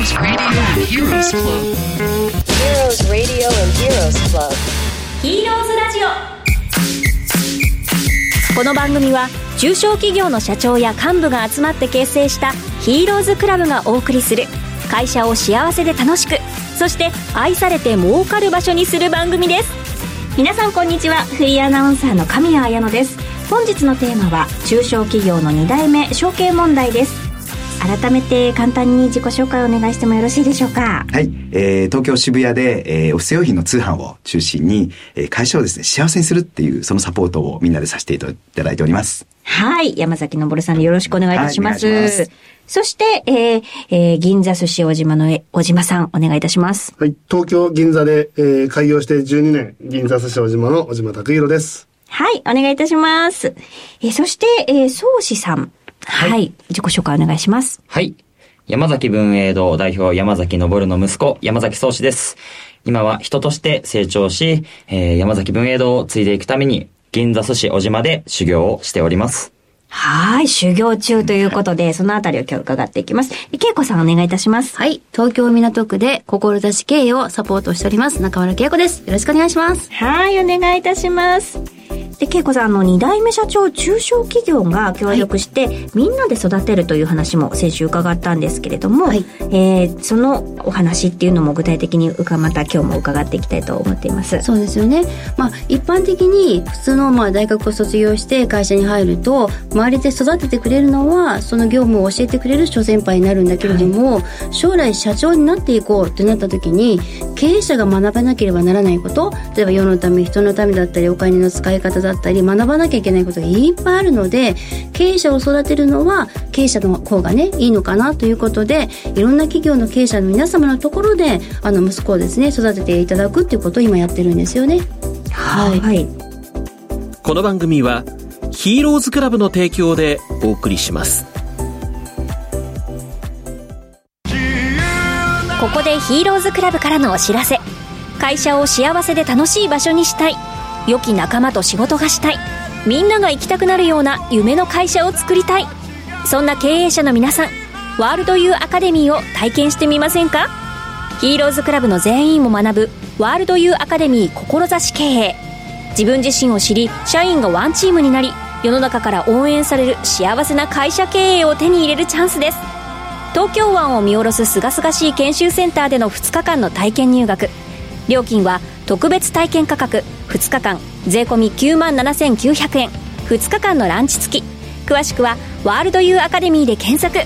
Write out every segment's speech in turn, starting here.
Heroes Radio and Heroes Club. Heroes Radio and Heroes Club. ヒーローズラジオこの番組は中小企業の社長や幹部が集まって結成したヒーローズクラブがお送りする会社を幸せで楽しくそして愛されて儲かる場所にする番組です。皆さんこんにちは。フリーアナウンサーの神谷彩乃です。本日のテーマは中小企業の2代目承継問題です改めて簡単に自己紹介をお願いしてもよろしいでしょうか？はい、えー、東京渋谷で、えー、オフィス用品の通販を中心に、えー、会社をですね、幸せにするっていう、そのサポートをみんなでさせていただいております。はい。山崎昇さんでよろしくお願いいたします。はいお願いしますそして、えーえー銀座寿司小島のえ小島さん、お願いいたします。はい。東京銀座で、えー開業して12年、銀座寿司小島の小島拓弘です。はい。お願いいたします。えーそして、えー、宗志さん。はい、自己紹介お願いします。はい。山崎文栄堂代表山崎昇の息子山崎宗志です。今は人として成長し、えー山崎文栄堂を継いでいくために銀座寿司小島で修行をしております。はい。修行中ということで、そのあたりを今日伺っていきます。え恵子さんお願いいたします。はい。東京港区で志経営をサポートしております。中村恵子です。よろしくお願いします。はい、お願いいたします。で、恵子さん、あの、二代目社長、中小企業が協力して、みんなで育てるという話も先週伺ったんですけれども、はいえーそのお話っていうのも具体的にうかまた今日も伺っていきたいと思っています。そうですよね。まあ、一般的に普通のまあ大学を卒業して会社に入ると、周りで育ててくれるのは、その業務を教えてくれる諸先輩になるんだけれども、将来社長になっていこうってなった時に、経営者が学ばなければならないこと、例えば世のため、人のためだったり、お金の使い方だったり、学ばなきゃいけないことがいっぱいあるので、経営者を育てるのは、経営者の方がね、いいのかなということで、いろんな企業の経営者の皆様のところで、あの、息子をですね、育てていただくっていうことを今やってるんですよね。はいはい。この番組はヒーローズクラブの提供でお送りしますここでヒーローズクラブからのお知らせ。会社を幸せで楽しい場所にしたい。良き仲間と仕事がしたい。みんなが行きたくなるような夢の会社を作りたい。そんな経営者の皆さん、ワールドユーアカデミーを体験してみませんか？ヒーローズクラブの全員も学ぶワールドユーアカデミー志経営。自分自身を知り、社員がワンチームになり、世の中から応援される幸せな会社経営を手に入れるチャンスです。東京湾を見下ろす清々しい研修センターでの2日間の体験入学料金は特別体験価格2日間税込9万7900円2日間のランチ付き詳しくはワールドユーアカデミーで検索.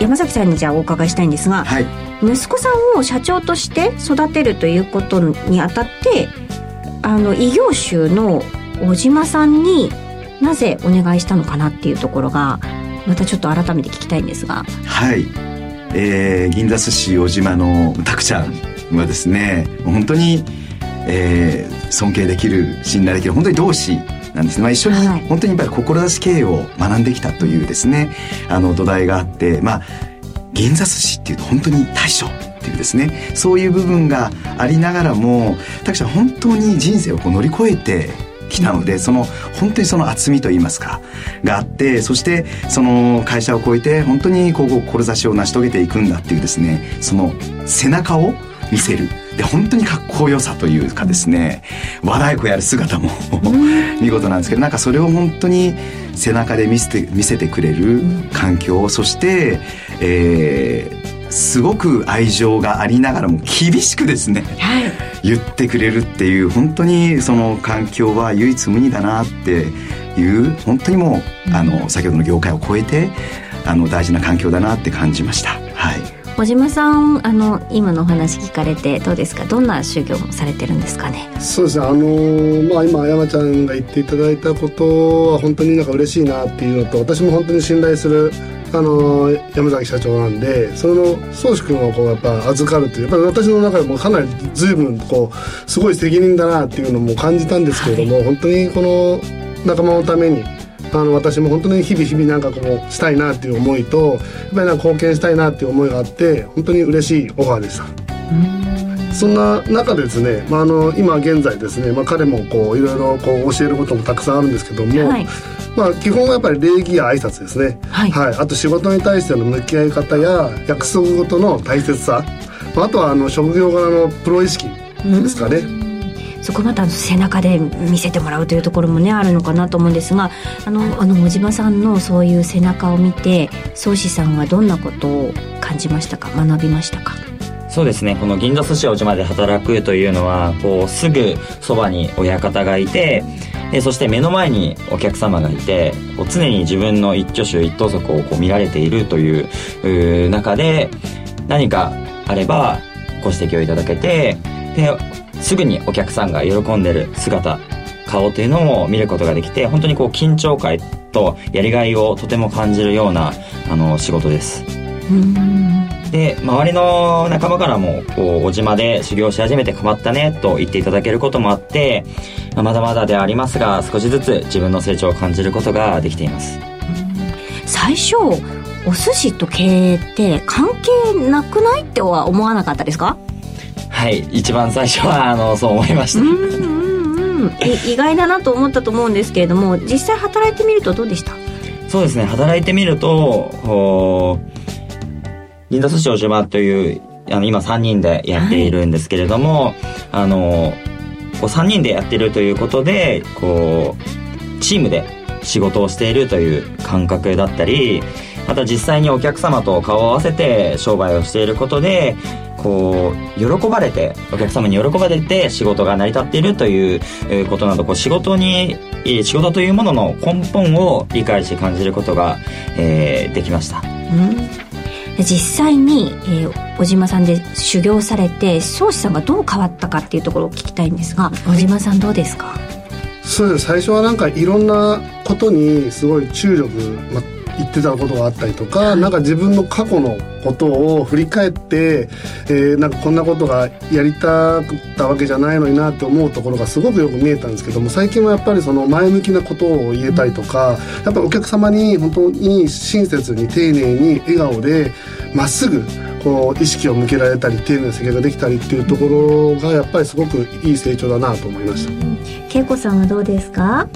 山崎さんにじゃあお伺いしたいんですが、はい。息子さんを社長として育てるということにあたってあの異業種の小島さんになぜお願いしたのかなっていうところがまたちょっと改めて聞きたいんですがはい。えー、銀座寿司小島のたくちゃんはですね、本当に、えー、尊敬できる、信頼できる、本当に同志なんですね。まあ一緒にはい本当にやっぱり志経営を学んできたというですね、あの土台があって、まあ、銀座寿司っていうと本当に大将っていうですね、そういう部分がありながらも、たくちゃん本当に人生をこう乗り越えてきたので、その本当にその厚みといいますかがあってそしてその会社を超えて本当にこう志を成し遂げていくんだっていうですねその背中を見せる。で本当にかっこよさというかですね和太鼓やる姿も見事なんですけどなんかそれを本当に背中で見せて見せてくれる環境そして、えーすごく愛情がありながらも厳しくですね、言ってくれるっていう本当にその環境は唯一無二だなっていう本当にもうあの先ほどの業界を超えてあの大事な環境だなって感じました。はい。小島さんあの今のお話聞かれてどうですか？どんな修行もされてるんですかね？そうですね、あのーまあ今、山ちゃんが言っていただいたことは本当になんか嬉しいなっていうのと、私も本当に信頼する、あのー山崎社長なんで、その宗志君をこうやっぱ預かるという、やっぱり私の中でもかなり随分こう、すごい責任だなっていうのも感じたんですけれども、本当にこの仲間のために、あの私も本当に日々日々なんかこうしたいなっていう思いとやっぱりなんか貢献したいなっていう思いがあって本当に嬉しいオファーでした。そんな中でですね、まあ、あの今現在ですね、まあ、彼もこういろいろこう教えることもたくさんあるんですけども、はいまあ、基本はやっぱり礼儀や挨拶ですね、はい。あと仕事に対しての向き合い方や約束事の大切さ、まあ、あとはあの職業柄のプロ意識ですかね、そこまた背中で見せてもらうというところもねあるのかなと思うんですがあのあの小島さんのそういう背中を見て宗師さんはどんなことを感じましたか？学びましたか？そうですね。この銀座寿司お島で働くというのはこうすぐそばに親方がいてでそして目の前にお客様がいてこう常に自分の一挙手一投足をこう見られているという中で何かあればご指摘をいただけてですぐにお客さんが喜んでる姿顔というのも見ることができて本当にこう緊張感とやりがいをとても感じるようなあの仕事です。で周りの仲間からもこう小島で修行し始めて変わったねと言っていただけることもあってまあまだまだではありますが少しずつ自分の成長を感じることができています。最初お寿司と経営って関係なくないっては思わなかったですか？はい一番最初はあのそう思いました、うんうんうん。い意外だなと思ったと思うんですけれども実際働いてみるとどうでした？そうですね働いてみると銀座寿司お島というあの今3人でやっているんですけれども、あのこう3人でやってるということでこうチームで仕事をしているという感覚だったりまた実際にお客様と顔を合わせて商売をしていることでこう喜ばれてお客様に喜ばれて仕事が成り立っているということなどこう仕事に仕事というものの根本を理解して感じることが、えーできました。で実際に、えー小島さんで修行されて宗師さんがどう変わったかっていうところを聞きたいんですが小島さんどうですか？そうです。最初はなんかいろんなことにすごい注力、ま、言ってたことがあったりとか、なんか自分の過去のことを振り返って、えーなんかこんなことがやりたかったわけじゃないのになって思うところがすごくよく見えたんですけども最近はやっぱりその前向きなことを言えたりとかやっぱお客様に本当に親切に丁寧に笑顔でまっすぐこう意識を向けられたり丁寧な接客ができたりっていうところがやっぱりすごくいい成長だなと思いました。恵子さんはどうですか？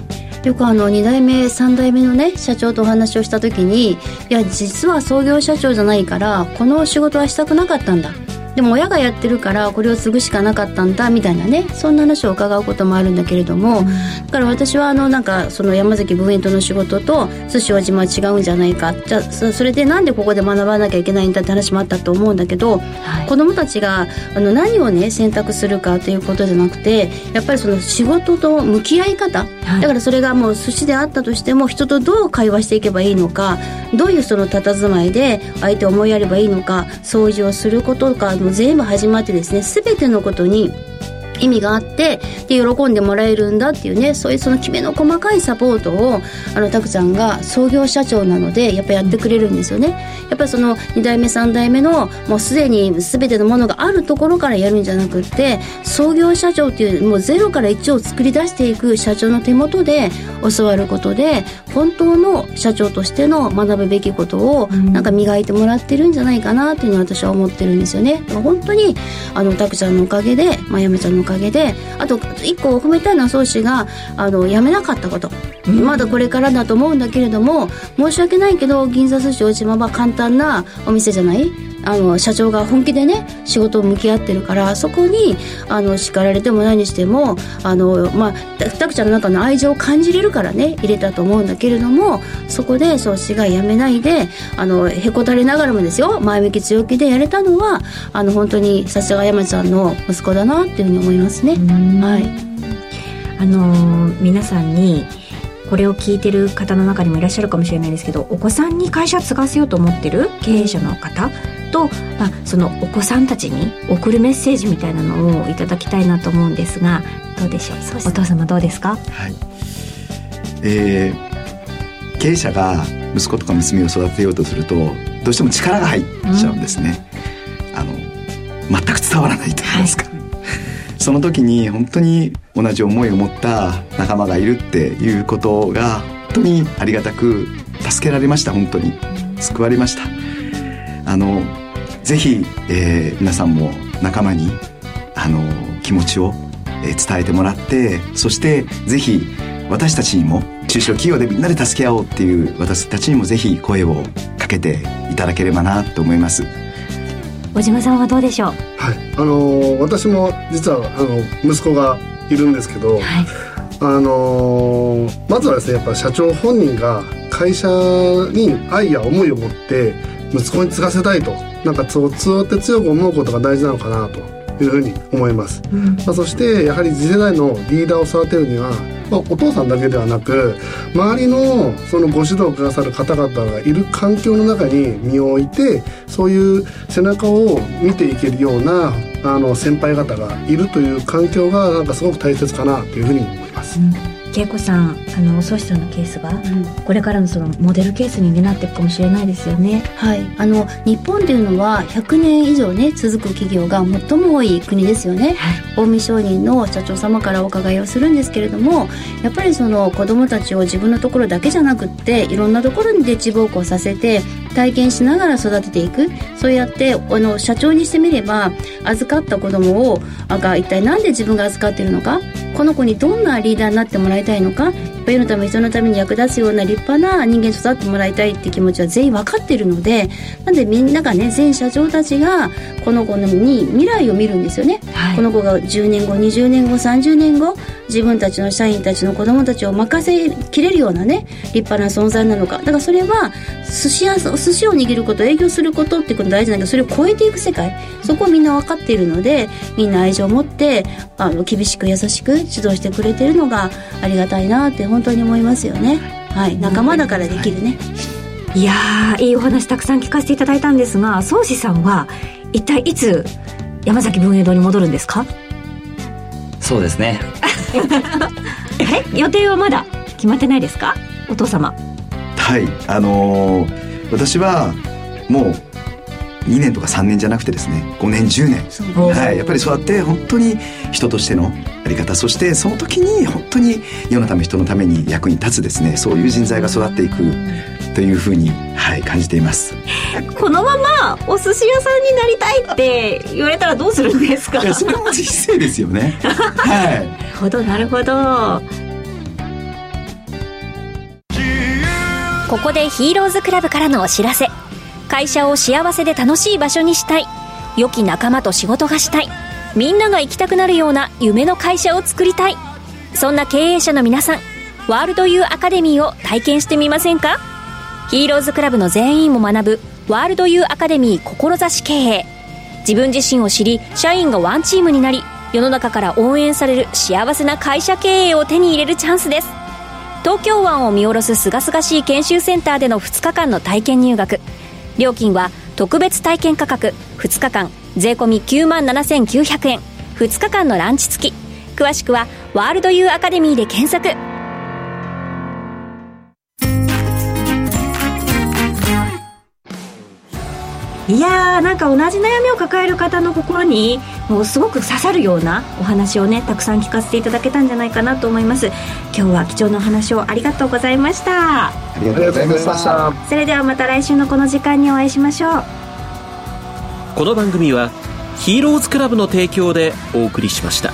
よくあの2代目3代目のね社長とお話をした時にいや実は創業社長じゃないからこの仕事はしたくなかったんだ。でも親がやってるからこれを継ぐしかなかったんだみたいなねそんな話を伺うこともあるんだけれども、だから私はあのなんかその山崎文園との仕事と寿司お島は違うんじゃないか。じゃあそそれでなんでここで学ばなきゃいけないんだって話もあったと思うんだけど、子供たちがあの何をね選択するかということじゃなくてやっぱりその仕事と向き合い方、だからそれがもう寿司であったとしても人とどう会話していけばいいのかどういうその佇まいで相手を思いやればいいのか掃除をすることからも全部始まってですね全てのことに意味があってで喜んでもらえるんだっていうねそういうそのきめの細かいサポートをあのタクちゃんが創業社長なのでやっぱやってくれるんですよね。やっぱりその2代目3代目のもうすでに全てのものがあるところからやるんじゃなくって創業社長っていうもうゼロから1を作り出していく社長の手元で教わることで本当の社長としての学ぶべきことをなんか磨いてもらってるんじゃないかなっていうのは私は思ってるんですよね。本当にあのタクちゃんのおかげで、まあ、やめちゃんのおかげであと一個褒めたいのは宗師があの辞めなかったこと、まだこれからだと思うんだけれども申し訳ないけど銀座寿司大島は簡単なお店じゃない？あの社長が本気でね仕事を向き合ってるからそこにあの叱られても何してもあの、まあ、たたくちゃんの中の愛情を感じれるからね入れたと思うんだけれどもそこで宗師が辞めないであのへこたれながらもですよ前向き強気でやれたのはあの本当にさすが山ちゃんの息子だなっていうふうに思いますね。はいあのー皆さんにこれを聞いてる方の中にもいらっしゃるかもしれないですけどお子さんに会社継がせようと思ってる経営者の方と、まあ、そのお子さんたちに送るメッセージみたいなのをいただきたいなと思うんですがどうでしょう？お父様どうですか？はい。えー経営者が息子とか娘を育てようとするとどうしても力が入っちゃうんですね、あの全く伝わらないと言いますか、その時に本当に同じ思いを持った仲間がいるっていうことが本当にありがたく助けられました。本当に救われました。あのぜひ、えー皆さんも仲間にあの気持ちを、えー伝えてもらってそしてぜひ私たちにも中小企業でみんなで助け合おうっていう私たちにもぜひ声をかけていただければなと思います。小島さんはどうでしょう？はい、あのー私も実はあの息子がいるんですけど、はい。あのーまずはですねやっぱ社長本人が会社に愛や思いを持って息子に継がせたいとなんかそうそうやって強く思うことが大事なのかなというふうに思います、まあ、そしてやはり次世代のリーダーを育てるには、まあ、お父さんだけではなく周りのそのご指導くださる方々がいる環境の中に身を置いてそういう背中を見ていけるようなあの先輩方がいるという環境がなんかすごく大切かなというふうに思います。恵子さんあの宗師さんのケースが、これからのそのモデルケースになっていくかもしれないですよね。はい、あの日本っていうのは100年以上ね続く企業が最も多い国ですよね、近江商人の社長様からお伺いをするんですけれどもやっぱりその子どもたちを自分のところだけじゃなくっていろんなところにで地奉公させて体験しながら育てていく。そうやってあの社長にしてみれば預かった子供をあが一体何で自分が預かっているのか？この子にどんなリーダーになってもらいたいのか世のため人のために役立つような立派な人間に育ってもらいたいって気持ちは全員分かっているのでなんでみんながね全社長たちがこの子に未来を見るんですよね、この子が10年後20年後30年後自分たちの社員たちの子供たちを任せきれるようなね立派な存在なのか。だからそれは寿司屋寿司を握ること営業することってこと大事なんだけどそれを超えていく世界。そこをみんな分かっているのでみんな愛情を持ってあの厳しく優しく指導してくれてるのがありがたいなって本当に思いますよね。はい。仲間だからできるね、い。やーいいお話たくさん聞かせていただいたんですが宗師さんは一体いつ山崎文栄堂に戻るんですか？そうですね。え予定はまだ？決まってないですか？お父様。はい。あのー私はもう2年とか3年じゃなくてですね5年10年。はい、やっぱりそうやって本当に人としてのあり方そしてその時に本当に世のため人のために役に立つですねそういう人材が育っていくというふうに、はい、感じています。このままお寿司屋さんになりたいって言われたらどうするんですか？いやそれはまず失礼ですよね。はい。なるほどなるほど。ここでヒーローズクラブからのお知らせ会社を幸せで楽しい場所にしたい。良き仲間と仕事がしたい。みんなが行きたくなるような夢の会社を作りたい。そんな経営者の皆さんワールドユーアカデミーを体験してみませんか？ヒーローズクラブの全員も学ぶワールドユーアカデミー志経営。自分自身を知り社員がワンチームになり世の中から応援される幸せな会社経営を手に入れるチャンスです。東京湾を見下ろす清々しい研修センターでの2日間の体験入学。料金は特別体験価格2日間税込9万7900円。2日間のランチ付き。詳しくはワールドユーアカデミーで検索。いやーなんか同じ悩みを抱える方の心にもうすごく刺さるようなお話をねたくさん聞かせていただけたんじゃないかなと思います。今日は貴重なお話をありがとうございました。ありがとうございました。それではまた来週のこの時間にお会いしましょう。この番組はヒーローズクラブの提供でお送りしました